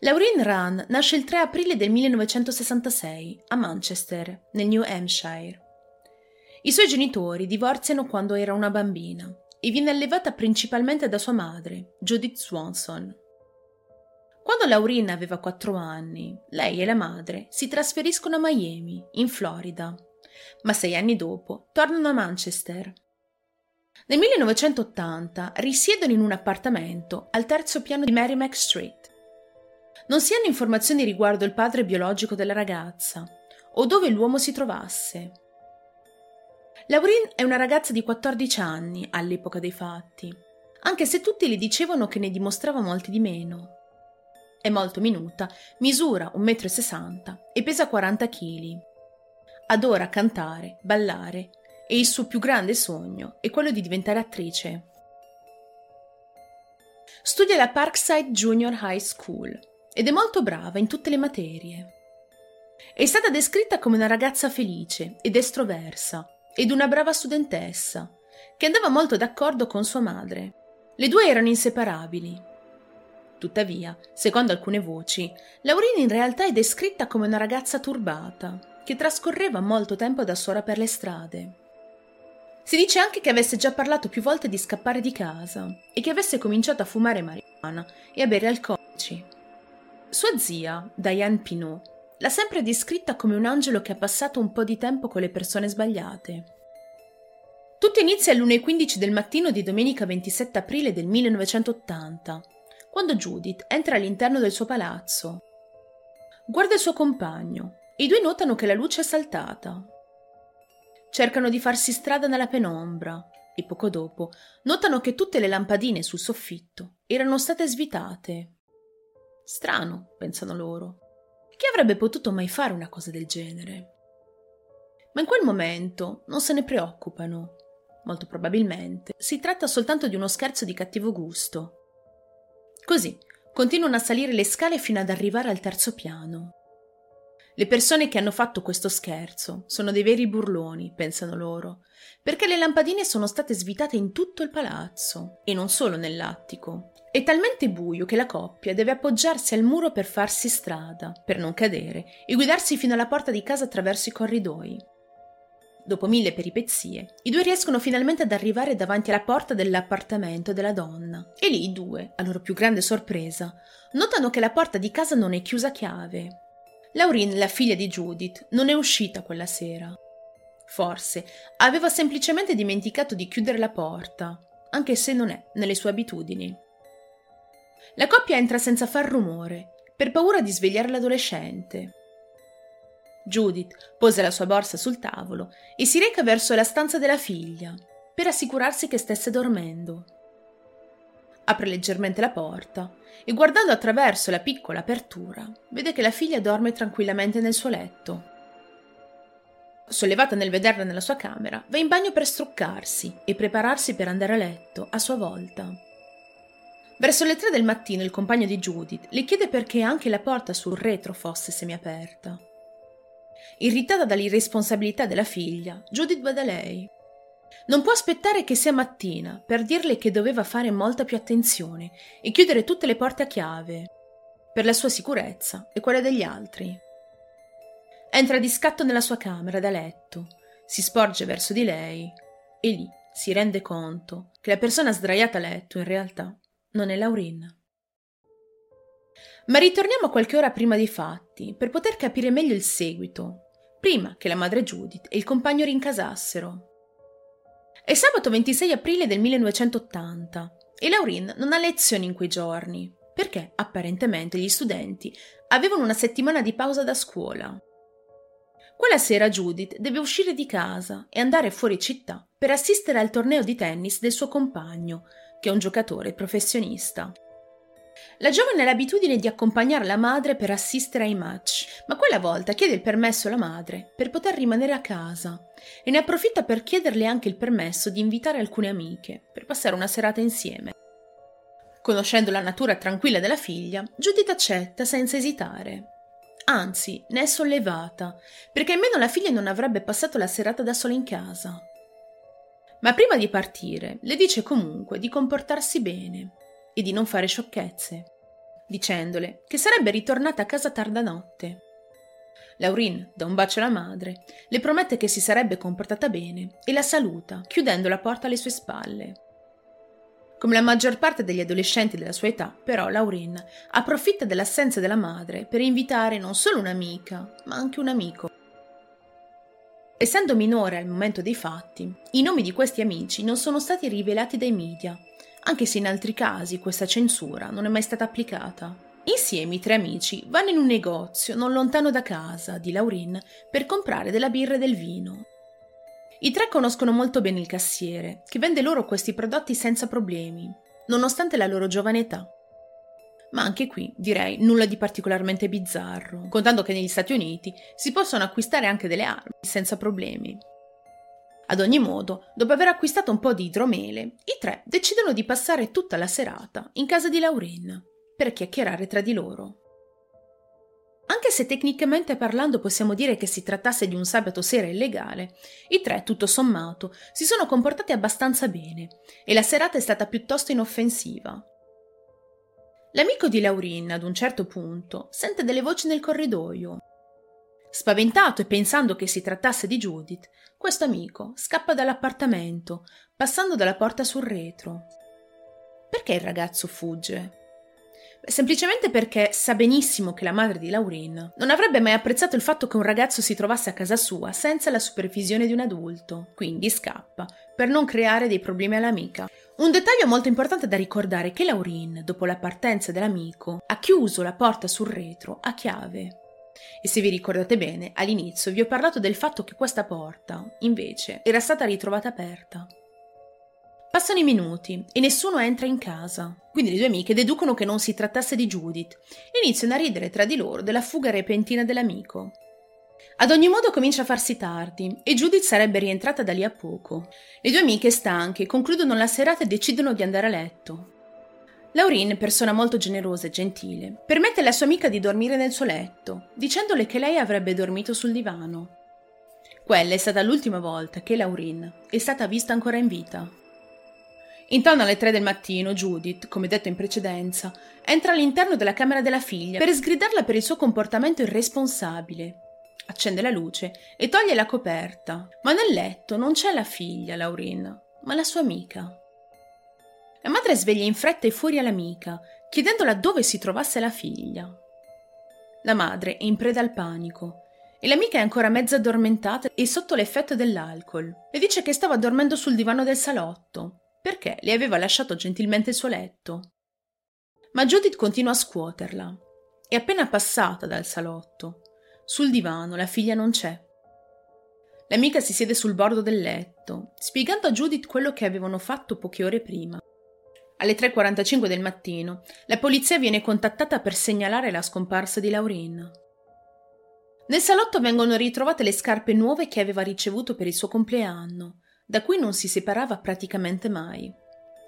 Laureen Run nasce il 3 aprile del 1966 a Manchester, nel New Hampshire. I suoi genitori divorziano quando era una bambina e viene allevata principalmente da sua madre, Judith Swanson. Quando Laureen aveva 4 anni, lei e la madre si trasferiscono a Miami, in Florida, ma sei anni dopo tornano a Manchester. Nel 1980 risiedono in un appartamento al terzo piano di Merrimack Street. Non si hanno informazioni riguardo il padre biologico della ragazza o dove l'uomo si trovasse. Laureen è una ragazza di 14 anni all'epoca dei fatti, anche se tutti le dicevano che ne dimostrava molti di meno. È molto minuta, misura 1,60 m e pesa 40 kg. Adora cantare, ballare e il suo più grande sogno è quello di diventare attrice. Studia alla Parkside Junior High School ed è molto brava in tutte le materie. È stata descritta come una ragazza felice ed estroversa ed una brava studentessa, che andava molto d'accordo con sua madre. Le due erano inseparabili. Tuttavia, secondo alcune voci, Laurina in realtà è descritta come una ragazza turbata, che trascorreva molto tempo da sola per le strade. Si dice anche che avesse già parlato più volte di scappare di casa e che avesse cominciato a fumare marijuana e a bere alcolici. Sua zia, Diane Pinot, l'ha sempre descritta come un angelo che ha passato un po' di tempo con le persone sbagliate. Tutto inizia alle 1.15 del mattino di domenica 27 aprile del 1980, quando Judith entra all'interno del suo palazzo. Guarda il suo compagno e i due notano che la luce è saltata. Cercano di farsi strada nella penombra e poco dopo notano che tutte le lampadine sul soffitto erano state svitate. Strano, pensano loro. Chi avrebbe potuto mai fare una cosa del genere? Ma in quel momento non se ne preoccupano. Molto probabilmente si tratta soltanto di uno scherzo di cattivo gusto. Così continuano a salire le scale fino ad arrivare al terzo piano. Le persone che hanno fatto questo scherzo sono dei veri burloni, pensano loro, perché le lampadine sono state svitate in tutto il palazzo e non solo nell'attico. È talmente buio che la coppia deve appoggiarsi al muro per farsi strada, per non cadere, e guidarsi fino alla porta di casa attraverso i corridoi. Dopo mille peripezie, i due riescono finalmente ad arrivare davanti alla porta dell'appartamento della donna e lì i due, a loro più grande sorpresa, notano che la porta di casa non è chiusa a chiave. Laureen, la figlia di Judith, non è uscita quella sera. Forse aveva semplicemente dimenticato di chiudere la porta, anche se non è nelle sue abitudini. La coppia entra senza far rumore, per paura di svegliare l'adolescente. Judith pose la sua borsa sul tavolo e si reca verso la stanza della figlia, per assicurarsi che stesse dormendo. Apre leggermente la porta e guardando attraverso la piccola apertura, vede che la figlia dorme tranquillamente nel suo letto. Sollevata nel vederla nella sua camera, va in bagno per struccarsi e prepararsi per andare a letto a sua volta. Verso le tre del mattino il compagno di Judith le chiede perché anche la porta sul retro fosse semiaperta. Irritata dall'irresponsabilità della figlia, Judith va da lei. Non può aspettare che sia mattina per dirle che doveva fare molta più attenzione e chiudere tutte le porte a chiave, per la sua sicurezza e quella degli altri. Entra di scatto nella sua camera da letto, si sporge verso di lei e lì si rende conto che la persona sdraiata a letto in realtà non è Laurin. Ma ritorniamo qualche ora prima dei fatti, per poter capire meglio il seguito, prima che la madre Judith e il compagno rincasassero. È sabato 26 aprile del 1980 e Laurin non ha lezioni in quei giorni, perché apparentemente gli studenti avevano una settimana di pausa da scuola. Quella sera Judith deve uscire di casa e andare fuori città per assistere al torneo di tennis del suo compagno, che è un giocatore professionista. La giovane ha l'abitudine di accompagnare la madre per assistere ai match, ma quella volta chiede il permesso alla madre per poter rimanere a casa e ne approfitta per chiederle anche il permesso di invitare alcune amiche per passare una serata insieme. Conoscendo la natura tranquilla della figlia, Judith accetta senza esitare. Anzi, ne è sollevata, perché almeno la figlia non avrebbe passato la serata da sola in casa ma prima di partire le dice comunque di comportarsi bene e di non fare sciocchezze. dicendole che sarebbe ritornata a casa tarda notte. Laurin dà un bacio alla madre, le promette che si sarebbe comportata bene e la saluta, chiudendo la porta alle sue spalle. Come la maggior parte degli adolescenti della sua età, però, Laurin approfitta dell'assenza della madre per invitare non solo un'amica, ma anche un amico. Essendo minore al momento dei fatti, i nomi di questi amici non sono stati rivelati dai media, anche se in altri casi questa censura non è mai stata applicata. Insieme i tre amici vanno in un negozio non lontano da casa di Laurin per comprare della birra e del vino. I tre conoscono molto bene il cassiere, che vende loro questi prodotti senza problemi, nonostante la loro giovane età. Ma anche qui, direi, nulla di particolarmente bizzarro, contando che negli Stati Uniti si possono acquistare anche delle armi senza problemi. Ad ogni modo, dopo aver acquistato un po' di idromele, i tre decidono di passare tutta la serata in casa di Laurin per chiacchierare tra di loro. Anche se tecnicamente parlando possiamo dire che si trattasse di un sabato sera illegale, i tre, tutto sommato, si sono comportati abbastanza bene e la serata è stata piuttosto inoffensiva. L'amico di Laurin, ad un certo punto, sente delle voci nel corridoio. Spaventato e pensando che si trattasse di Judith, questo amico scappa dall'appartamento, passando dalla porta sul retro. Perché il ragazzo fugge? semplicemente perché sa benissimo che la madre di Laurin non avrebbe mai apprezzato il fatto che un ragazzo si trovasse a casa sua senza la supervisione di un adulto, quindi scappa, per non creare dei problemi all'amica. Un dettaglio molto importante da ricordare è che Laurin, dopo la partenza dell'amico, ha chiuso la porta sul retro a chiave. E se vi ricordate bene, all'inizio vi ho parlato del fatto che questa porta, invece, era stata ritrovata aperta. Passano i minuti e nessuno entra in casa. Quindi le due amiche deducono che non si trattasse di Judith e iniziano a ridere tra di loro della fuga repentina dell'amico. Ad ogni modo comincia a farsi tardi e Judith sarebbe rientrata da lì a poco. Le due amiche stanche concludono la serata e decidono di andare a letto. Laurin, persona molto generosa e gentile, permette alla sua amica di dormire nel suo letto, dicendole che lei avrebbe dormito sul divano. Quella è stata l'ultima volta che Laurin è stata vista ancora in vita. Intorno alle tre del mattino, Judith, come detto in precedenza, entra all'interno della camera della figlia per sgridarla per il suo comportamento irresponsabile. Accende la luce e toglie la coperta, ma nel letto non c'è la figlia, Laurin, ma la sua amica. La madre sveglia in fretta e furia l'amica, chiedendola dove si trovasse la figlia. La madre è in preda al panico e l'amica è ancora mezza addormentata e sotto l'effetto dell'alcol. Le dice che stava dormendo sul divano del salotto perché le aveva lasciato gentilmente il suo letto. Ma Judith continua a scuoterla. È appena passata dal salotto. Sul divano la figlia non c'è. L'amica si siede sul bordo del letto, spiegando a Judith quello che avevano fatto poche ore prima. Alle 3.45 del mattino, la polizia viene contattata per segnalare la scomparsa di Laurin. Nel salotto vengono ritrovate le scarpe nuove che aveva ricevuto per il suo compleanno, da cui non si separava praticamente mai,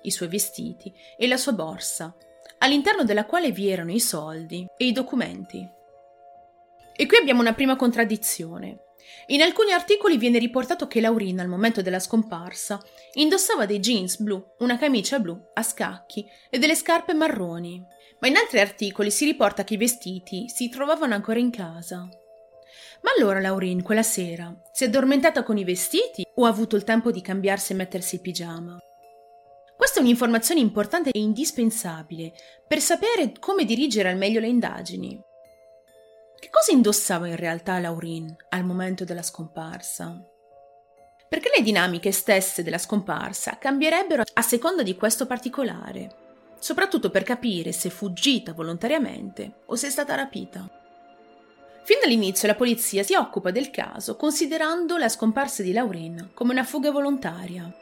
i suoi vestiti e la sua borsa, all'interno della quale vi erano i soldi e i documenti. E qui abbiamo una prima contraddizione. In alcuni articoli viene riportato che Laurina, al momento della scomparsa, indossava dei jeans blu, una camicia blu a scacchi e delle scarpe marroni, ma in altri articoli si riporta che i vestiti si trovavano ancora in casa. Ma allora Laurin quella sera si è addormentata con i vestiti o ha avuto il tempo di cambiarsi e mettersi il pigiama? Questa è un'informazione importante e indispensabile per sapere come dirigere al meglio le indagini. Che cosa indossava in realtà Laurin al momento della scomparsa? Perché le dinamiche stesse della scomparsa cambierebbero a seconda di questo particolare, soprattutto per capire se è fuggita volontariamente o se è stata rapita. Fin dall'inizio la polizia si occupa del caso considerando la scomparsa di Laurin come una fuga volontaria,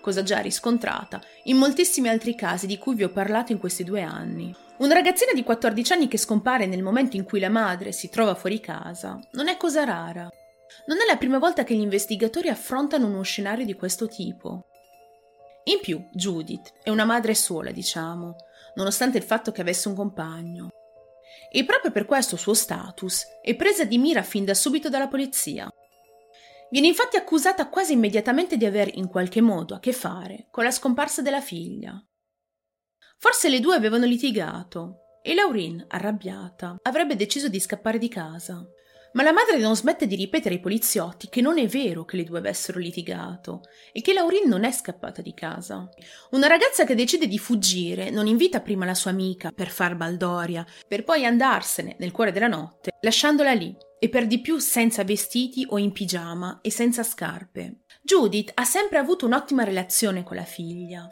cosa già riscontrata in moltissimi altri casi di cui vi ho parlato in questi due anni. Una ragazzina di 14 anni che scompare nel momento in cui la madre si trova fuori casa non è cosa rara. Non è la prima volta che gli investigatori affrontano uno scenario di questo tipo. In più, Judith è una madre sola, diciamo, nonostante il fatto che avesse un compagno e proprio per questo suo status è presa di mira fin da subito dalla polizia. Viene infatti accusata quasi immediatamente di aver in qualche modo a che fare con la scomparsa della figlia. Forse le due avevano litigato e Laurin, arrabbiata, avrebbe deciso di scappare di casa. Ma la madre non smette di ripetere ai poliziotti che non è vero che le due avessero litigato e che Laurin non è scappata di casa. Una ragazza che decide di fuggire non invita prima la sua amica per far baldoria, per poi andarsene nel cuore della notte, lasciandola lì e per di più senza vestiti o in pigiama e senza scarpe. Judith ha sempre avuto un'ottima relazione con la figlia.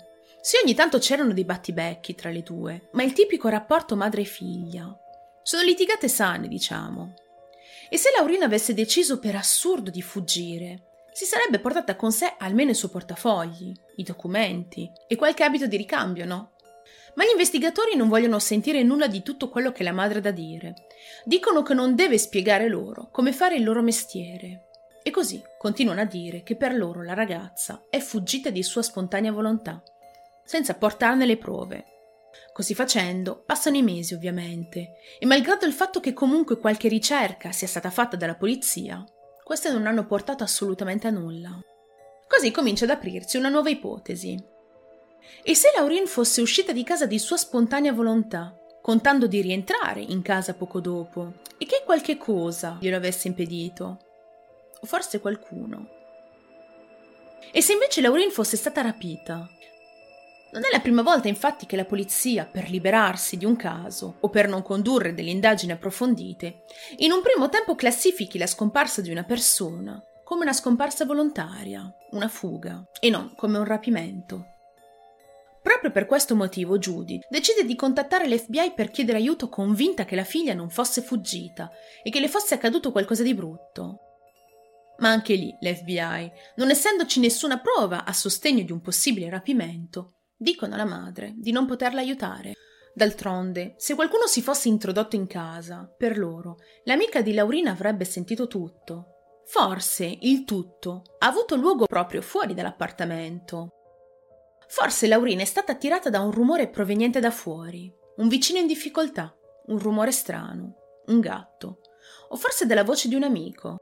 Sì, ogni tanto c'erano dei battibecchi tra le due, ma il tipico rapporto madre-figlia. Sono litigate sane, diciamo. E se Laurina avesse deciso per assurdo di fuggire, si sarebbe portata con sé almeno il suo portafogli, i documenti e qualche abito di ricambio, no? Ma gli investigatori non vogliono sentire nulla di tutto quello che la madre ha da dire. Dicono che non deve spiegare loro come fare il loro mestiere. E così continuano a dire che per loro la ragazza è fuggita di sua spontanea volontà senza portarne le prove. Così facendo, passano i mesi ovviamente, e malgrado il fatto che comunque qualche ricerca sia stata fatta dalla polizia, queste non hanno portato assolutamente a nulla. Così comincia ad aprirsi una nuova ipotesi. E se Laurin fosse uscita di casa di sua spontanea volontà, contando di rientrare in casa poco dopo, e che qualche cosa glielo avesse impedito? O forse qualcuno? E se invece Laurin fosse stata rapita, non è la prima volta infatti che la polizia, per liberarsi di un caso o per non condurre delle indagini approfondite, in un primo tempo classifichi la scomparsa di una persona come una scomparsa volontaria, una fuga, e non come un rapimento. Proprio per questo motivo Judy decide di contattare l'FBI per chiedere aiuto convinta che la figlia non fosse fuggita e che le fosse accaduto qualcosa di brutto. Ma anche lì l'FBI, non essendoci nessuna prova a sostegno di un possibile rapimento, Dicono alla madre di non poterla aiutare. D'altronde, se qualcuno si fosse introdotto in casa, per loro, l'amica di Laurina avrebbe sentito tutto. Forse il tutto ha avuto luogo proprio fuori dall'appartamento. Forse Laurina è stata attirata da un rumore proveniente da fuori, un vicino in difficoltà, un rumore strano, un gatto, o forse dalla voce di un amico.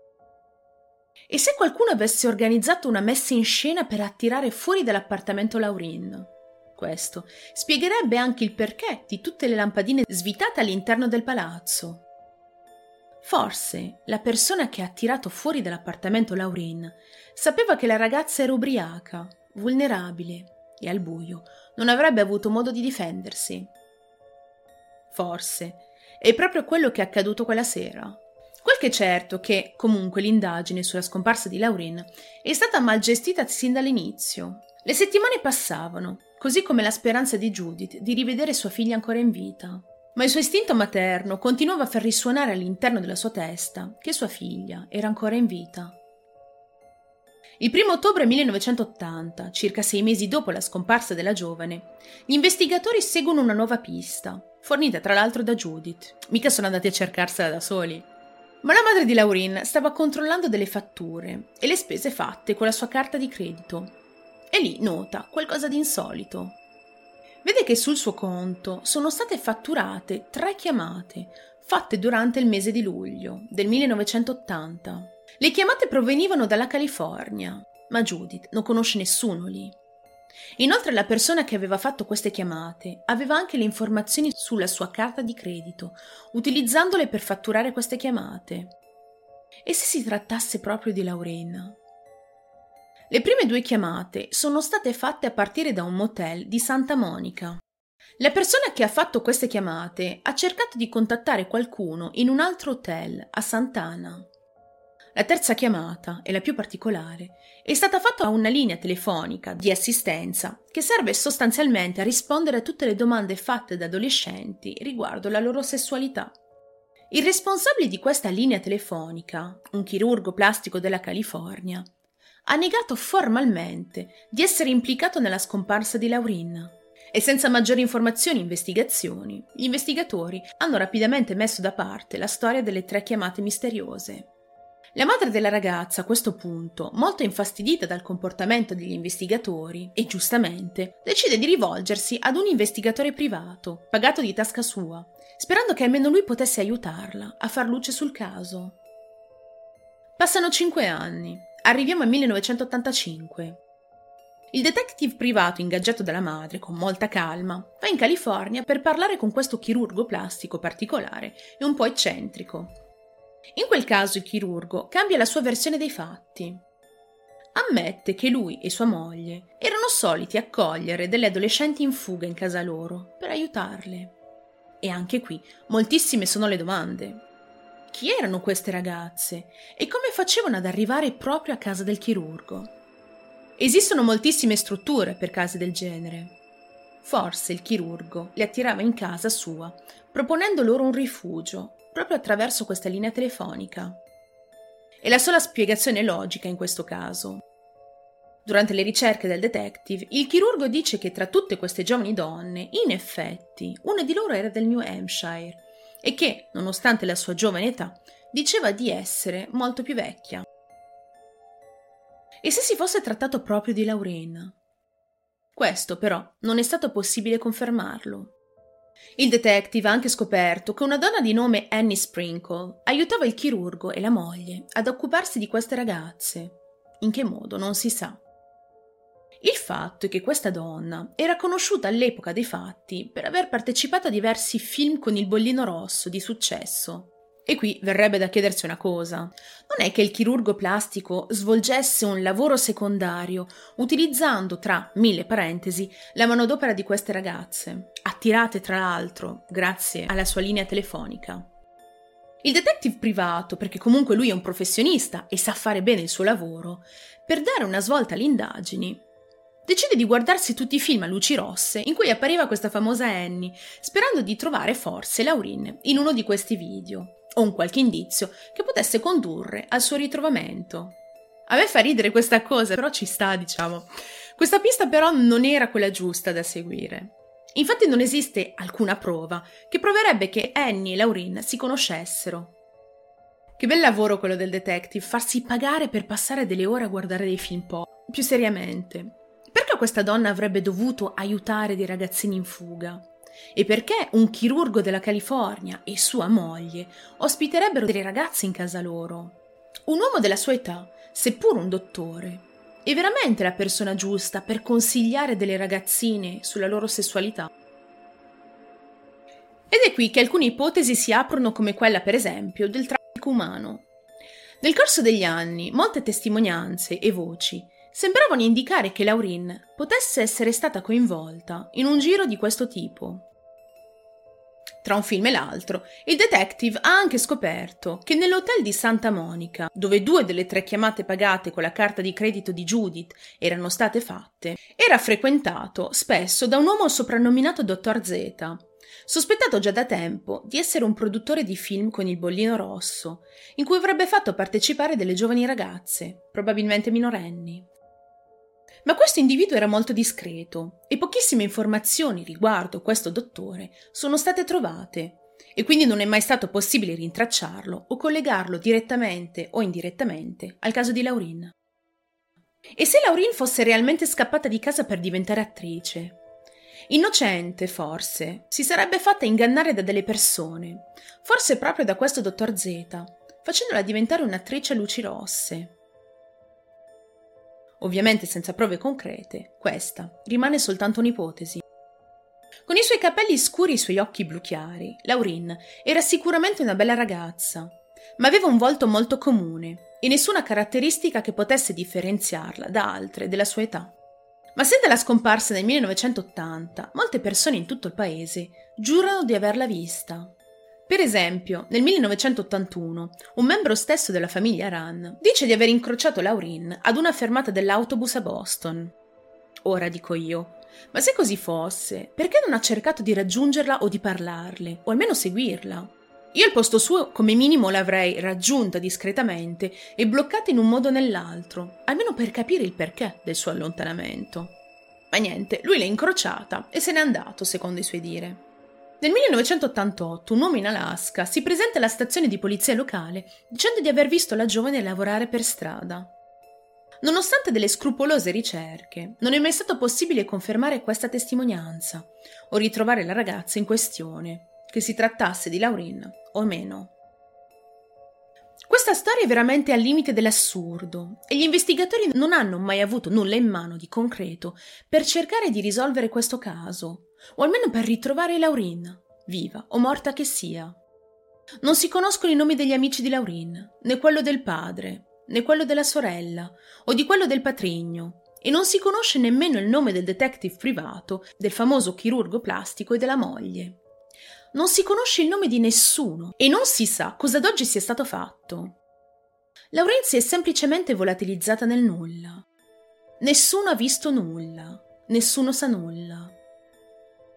E se qualcuno avesse organizzato una messa in scena per attirare fuori dall'appartamento Laurin? Questo spiegherebbe anche il perché di tutte le lampadine svitate all'interno del palazzo. Forse la persona che ha tirato fuori dall'appartamento Laurin sapeva che la ragazza era ubriaca, vulnerabile e al buio non avrebbe avuto modo di difendersi. Forse è proprio quello che è accaduto quella sera. Quel che è certo che, comunque, l'indagine sulla scomparsa di Laurin è stata mal gestita sin dall'inizio. Le settimane passavano così come la speranza di Judith di rivedere sua figlia ancora in vita. Ma il suo istinto materno continuava a far risuonare all'interno della sua testa che sua figlia era ancora in vita. Il primo ottobre 1980, circa sei mesi dopo la scomparsa della giovane, gli investigatori seguono una nuova pista, fornita tra l'altro da Judith. Mica sono andati a cercarsela da soli. Ma la madre di Laurin stava controllando delle fatture e le spese fatte con la sua carta di credito e lì nota qualcosa di insolito. Vede che sul suo conto sono state fatturate tre chiamate fatte durante il mese di luglio del 1980. Le chiamate provenivano dalla California, ma Judith non conosce nessuno lì. Inoltre la persona che aveva fatto queste chiamate aveva anche le informazioni sulla sua carta di credito, utilizzandole per fatturare queste chiamate. E se si trattasse proprio di Laurena? Le prime due chiamate sono state fatte a partire da un motel di Santa Monica. La persona che ha fatto queste chiamate ha cercato di contattare qualcuno in un altro hotel a Sant'Ana. La terza chiamata, e la più particolare, è stata fatta a una linea telefonica di assistenza che serve sostanzialmente a rispondere a tutte le domande fatte da adolescenti riguardo la loro sessualità. Il responsabile di questa linea telefonica, un chirurgo plastico della California, ha negato formalmente di essere implicato nella scomparsa di Laurin. E senza maggiori informazioni e investigazioni, gli investigatori hanno rapidamente messo da parte la storia delle tre chiamate misteriose. La madre della ragazza a questo punto, molto infastidita dal comportamento degli investigatori, e giustamente, decide di rivolgersi ad un investigatore privato, pagato di tasca sua, sperando che almeno lui potesse aiutarla a far luce sul caso. Passano cinque anni Arriviamo al 1985. il detective privato ingaggiato dalla madre con molta calma va in California per parlare con questo chirurgo plastico particolare e un po' eccentrico. In quel caso il chirurgo cambia la sua versione dei fatti. Ammette che lui e sua moglie erano soliti accogliere delle adolescenti in fuga in casa loro per aiutarle. E anche qui moltissime sono le domande. Chi erano queste ragazze e come facevano ad arrivare proprio a casa del chirurgo? Esistono moltissime strutture per case del genere. Forse il chirurgo le attirava in casa sua, proponendo loro un rifugio proprio attraverso questa linea telefonica. È la sola spiegazione logica in questo caso. Durante le ricerche del detective, il chirurgo dice che tra tutte queste giovani donne, in effetti, una di loro era del New Hampshire e che, nonostante la sua giovane età, diceva di essere molto più vecchia. E se si fosse trattato proprio di Lauren? Questo, però, non è stato possibile confermarlo. Il detective ha anche scoperto che una donna di nome Annie Sprinkle aiutava il chirurgo e la moglie ad occuparsi di queste ragazze. In che modo non si sa. Il fatto è che questa donna era conosciuta all'epoca dei fatti per aver partecipato a diversi film con il bollino rosso di successo. E qui verrebbe da chiedersi una cosa. Non è che il chirurgo plastico svolgesse un lavoro secondario utilizzando, tra mille parentesi, la manodopera di queste ragazze, attirate tra l'altro grazie alla sua linea telefonica. Il detective privato, perché comunque lui è un professionista e sa fare bene il suo lavoro, per dare una svolta alle indagini, decide di guardarsi tutti i film a luci rosse in cui appariva questa famosa Annie, sperando di trovare forse Laurin in uno di questi video, o un qualche indizio che potesse condurre al suo ritrovamento. A me fa ridere questa cosa, però ci sta, diciamo. Questa pista però non era quella giusta da seguire. Infatti non esiste alcuna prova che proverebbe che Annie e Laurin si conoscessero. Che bel lavoro quello del detective, farsi pagare per passare delle ore a guardare dei film po'. Più seriamente, perché questa donna avrebbe dovuto aiutare dei ragazzini in fuga? E perché un chirurgo della California e sua moglie ospiterebbero dei ragazzi in casa loro? Un uomo della sua età, seppur un dottore, è veramente la persona giusta per consigliare delle ragazzine sulla loro sessualità? Ed è qui che alcune ipotesi si aprono come quella, per esempio, del traffico umano. Nel corso degli anni, molte testimonianze e voci sembravano indicare che Laurin potesse essere stata coinvolta in un giro di questo tipo. Tra un film e l'altro, il detective ha anche scoperto che nell'hotel di Santa Monica, dove due delle tre chiamate pagate con la carta di credito di Judith erano state fatte, era frequentato spesso da un uomo soprannominato Dottor Z, sospettato già da tempo di essere un produttore di film con il bollino rosso, in cui avrebbe fatto partecipare delle giovani ragazze, probabilmente minorenni. Ma questo individuo era molto discreto e pochissime informazioni riguardo questo dottore sono state trovate e quindi non è mai stato possibile rintracciarlo o collegarlo direttamente o indirettamente al caso di Laurin. E se Laurin fosse realmente scappata di casa per diventare attrice? Innocente, forse, si sarebbe fatta ingannare da delle persone, forse proprio da questo dottor Z, facendola diventare un'attrice a luci rosse ovviamente senza prove concrete, questa rimane soltanto un'ipotesi. Con i suoi capelli scuri e i suoi occhi blu chiari, Laurin era sicuramente una bella ragazza, ma aveva un volto molto comune e nessuna caratteristica che potesse differenziarla da altre della sua età. Ma se dalla scomparsa nel 1980 molte persone in tutto il paese giurano di averla vista, per esempio, nel 1981, un membro stesso della famiglia Run dice di aver incrociato Laurin ad una fermata dell'autobus a Boston. Ora dico io, ma se così fosse, perché non ha cercato di raggiungerla o di parlarle, o almeno seguirla? Io al posto suo, come minimo, l'avrei raggiunta discretamente e bloccata in un modo o nell'altro, almeno per capire il perché del suo allontanamento. Ma niente, lui l'ha incrociata e se n'è andato, secondo i suoi dire. Nel 1988 un uomo in Alaska si presenta alla stazione di polizia locale dicendo di aver visto la giovane lavorare per strada. Nonostante delle scrupolose ricerche, non è mai stato possibile confermare questa testimonianza o ritrovare la ragazza in questione, che si trattasse di Laurin o meno. Questa storia è veramente al limite dell'assurdo e gli investigatori non hanno mai avuto nulla in mano di concreto per cercare di risolvere questo caso, o almeno per ritrovare Laurin, viva o morta che sia. Non si conoscono i nomi degli amici di Laurin, né quello del padre, né quello della sorella o di quello del patrigno, e non si conosce nemmeno il nome del detective privato, del famoso chirurgo plastico e della moglie. Non si conosce il nome di nessuno e non si sa cosa ad oggi sia stato fatto. Laurenzi è semplicemente volatilizzata nel nulla. Nessuno ha visto nulla, nessuno sa nulla.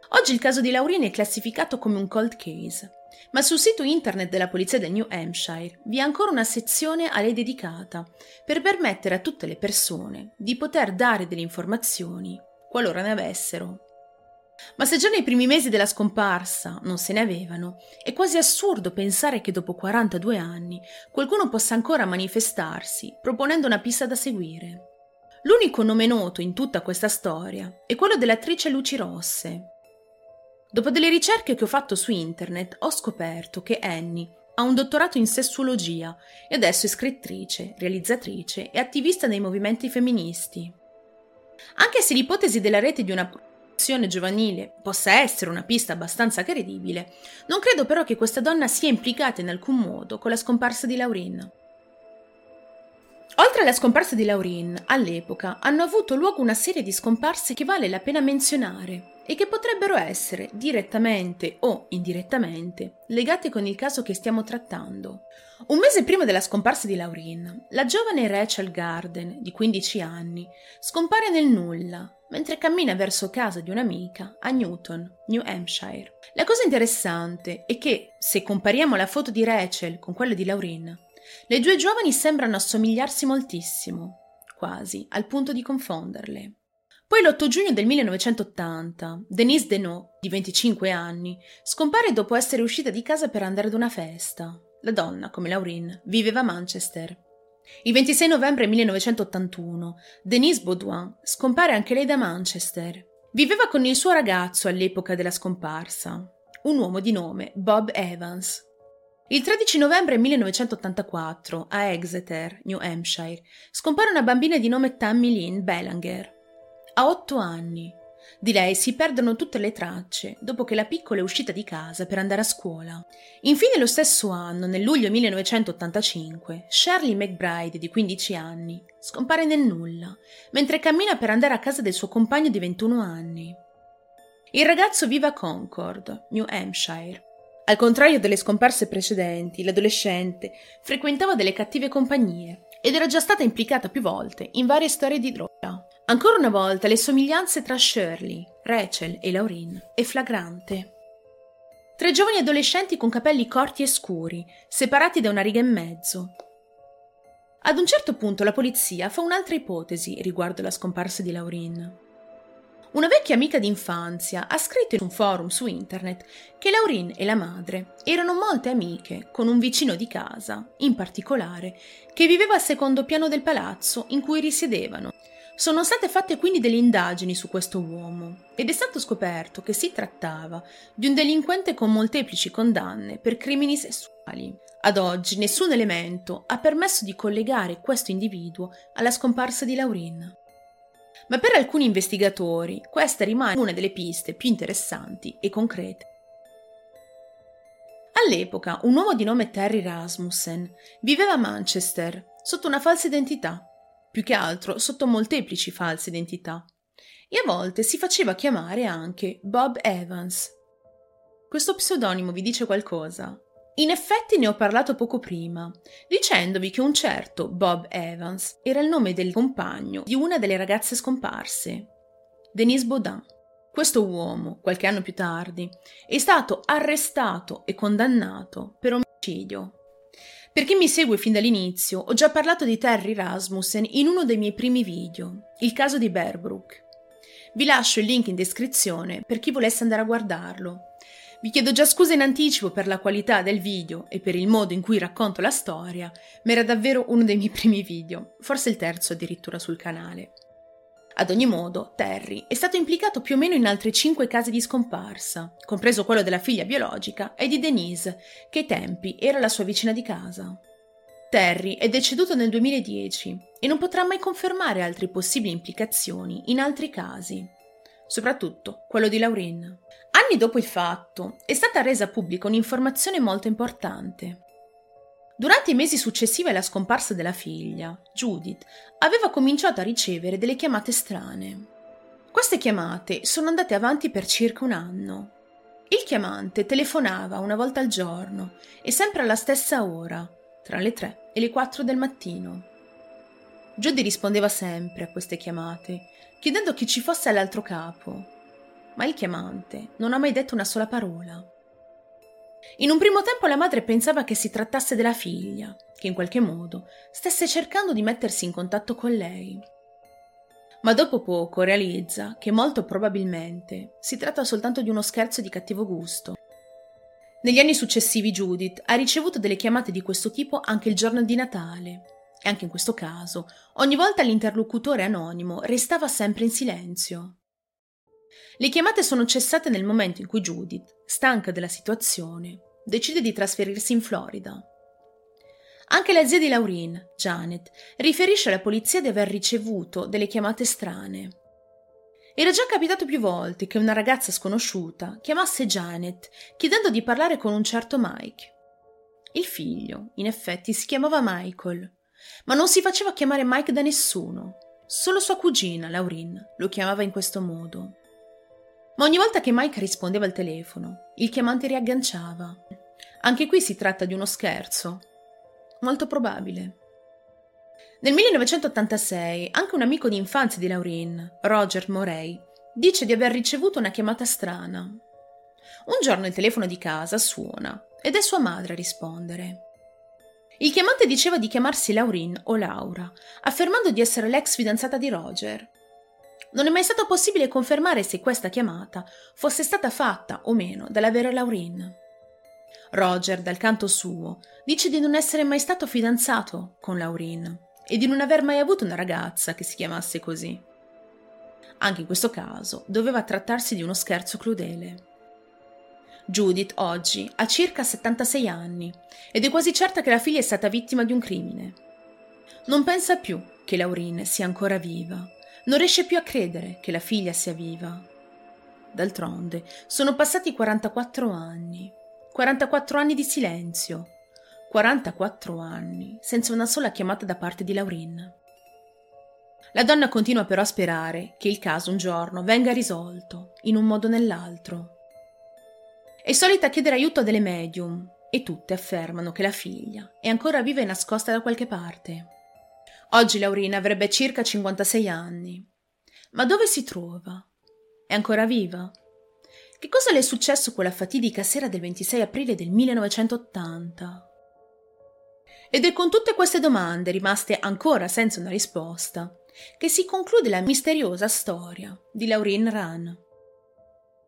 Oggi il caso di Laurin è classificato come un cold case, ma sul sito internet della polizia del New Hampshire vi è ancora una sezione a lei dedicata per permettere a tutte le persone di poter dare delle informazioni qualora ne avessero. Ma se già nei primi mesi della scomparsa non se ne avevano, è quasi assurdo pensare che dopo 42 anni qualcuno possa ancora manifestarsi proponendo una pista da seguire. L'unico nome noto in tutta questa storia è quello dell'attrice Luci Rosse, Dopo delle ricerche che ho fatto su internet ho scoperto che Annie ha un dottorato in sessuologia e adesso è scrittrice, realizzatrice e attivista nei movimenti femministi. Anche se l'ipotesi della rete di una produzione giovanile possa essere una pista abbastanza credibile, non credo però che questa donna sia implicata in alcun modo con la scomparsa di Laurin. Oltre alla scomparsa di Laurin, all'epoca hanno avuto luogo una serie di scomparse che vale la pena menzionare e che potrebbero essere direttamente o indirettamente legate con il caso che stiamo trattando. Un mese prima della scomparsa di Laurin, la giovane Rachel Garden, di 15 anni, scompare nel nulla mentre cammina verso casa di un'amica a Newton, New Hampshire. La cosa interessante è che, se compariamo la foto di Rachel con quella di Laurin, le due giovani sembrano assomigliarsi moltissimo, quasi al punto di confonderle. Poi l'8 giugno del 1980, Denise Denot, di 25 anni, scompare dopo essere uscita di casa per andare ad una festa. La donna, come Laurin, viveva a Manchester. Il 26 novembre 1981, Denise Baudouin scompare anche lei da Manchester. Viveva con il suo ragazzo all'epoca della scomparsa, un uomo di nome Bob Evans. Il 13 novembre 1984, a Exeter, New Hampshire, scompare una bambina di nome Tammy Lynn Belanger a otto anni. Di lei si perdono tutte le tracce dopo che la piccola è uscita di casa per andare a scuola. Infine lo stesso anno, nel luglio 1985, Shirley McBride, di 15 anni, scompare nel nulla, mentre cammina per andare a casa del suo compagno di 21 anni. Il ragazzo vive a Concord, New Hampshire. Al contrario delle scomparse precedenti, l'adolescente frequentava delle cattive compagnie ed era già stata implicata più volte in varie storie di droga. Ancora una volta le somiglianze tra Shirley, Rachel e Laurin è flagrante. Tre giovani adolescenti con capelli corti e scuri, separati da una riga e mezzo. Ad un certo punto la polizia fa un'altra ipotesi riguardo la scomparsa di Laurin. Una vecchia amica d'infanzia ha scritto in un forum su internet che Laurin e la madre erano molte amiche con un vicino di casa, in particolare, che viveva al secondo piano del palazzo in cui risiedevano sono state fatte quindi delle indagini su questo uomo ed è stato scoperto che si trattava di un delinquente con molteplici condanne per crimini sessuali. Ad oggi nessun elemento ha permesso di collegare questo individuo alla scomparsa di Laurin. Ma per alcuni investigatori questa rimane una delle piste più interessanti e concrete. All'epoca un uomo di nome Terry Rasmussen viveva a Manchester sotto una falsa identità più che altro sotto molteplici false identità, e a volte si faceva chiamare anche Bob Evans. Questo pseudonimo vi dice qualcosa? In effetti ne ho parlato poco prima, dicendovi che un certo Bob Evans era il nome del compagno di una delle ragazze scomparse, Denise Baudin. Questo uomo, qualche anno più tardi, è stato arrestato e condannato per omicidio per chi mi segue fin dall'inizio, ho già parlato di Terry Rasmussen in uno dei miei primi video, il caso di Bearbrook. Vi lascio il link in descrizione per chi volesse andare a guardarlo. Vi chiedo già scusa in anticipo per la qualità del video e per il modo in cui racconto la storia, ma era davvero uno dei miei primi video, forse il terzo addirittura sul canale. Ad ogni modo, Terry è stato implicato più o meno in altri cinque casi di scomparsa, compreso quello della figlia biologica e di Denise, che ai tempi era la sua vicina di casa. Terry è deceduto nel 2010 e non potrà mai confermare altre possibili implicazioni in altri casi, soprattutto quello di Laurin. Anni dopo il fatto è stata resa pubblica un'informazione molto importante. Durante i mesi successivi alla scomparsa della figlia, Judith aveva cominciato a ricevere delle chiamate strane. Queste chiamate sono andate avanti per circa un anno. Il chiamante telefonava una volta al giorno e sempre alla stessa ora, tra le 3 e le 4 del mattino. Jody rispondeva sempre a queste chiamate, chiedendo chi ci fosse all'altro capo, ma il chiamante non ha mai detto una sola parola. In un primo tempo la madre pensava che si trattasse della figlia, che in qualche modo stesse cercando di mettersi in contatto con lei. Ma dopo poco realizza che molto probabilmente si tratta soltanto di uno scherzo di cattivo gusto negli anni successivi Judith ha ricevuto delle chiamate di questo tipo anche il giorno di Natale. E anche in questo caso, ogni volta l'interlocutore anonimo restava sempre in silenzio. Le chiamate sono cessate nel momento in cui Judith, stanca della situazione, decide di trasferirsi in Florida. Anche la zia di Laurin, Janet, riferisce alla polizia di aver ricevuto delle chiamate strane. Era già capitato più volte che una ragazza sconosciuta chiamasse Janet chiedendo di parlare con un certo Mike. Il figlio, in effetti, si chiamava Michael, ma non si faceva chiamare Mike da nessuno. Solo sua cugina, Laurin, lo chiamava in questo modo. Ma ogni volta che Mike rispondeva al telefono, il chiamante riagganciava. Anche qui si tratta di uno scherzo. Molto probabile. Nel 1986 anche un amico di infanzia di Laurin, Roger Morey, dice di aver ricevuto una chiamata strana. Un giorno il telefono di casa suona ed è sua madre a rispondere. Il chiamante diceva di chiamarsi Laurin o Laura, affermando di essere l'ex fidanzata di Roger. Non è mai stato possibile confermare se questa chiamata fosse stata fatta o meno dalla vera Laurin. Roger, dal canto suo, dice di non essere mai stato fidanzato con Laurin e di non aver mai avuto una ragazza che si chiamasse così. Anche in questo caso doveva trattarsi di uno scherzo crudele. Judith oggi ha circa 76 anni ed è quasi certa che la figlia è stata vittima di un crimine. Non pensa più che Laurine sia ancora viva, non riesce più a credere che la figlia sia viva. D'altronde sono passati 44 anni, 44 anni di silenzio, 44 anni, senza una sola chiamata da parte di Laurin. La donna continua però a sperare che il caso un giorno venga risolto, in un modo o nell'altro. È solita chiedere aiuto a delle medium e tutte affermano che la figlia è ancora viva e nascosta da qualche parte. Oggi Laurina avrebbe circa 56 anni. Ma dove si trova? È ancora viva? Che cosa le è successo quella fatidica sera del 26 aprile del 1980? Ed è con tutte queste domande rimaste ancora senza una risposta che si conclude la misteriosa storia di Laureen Run.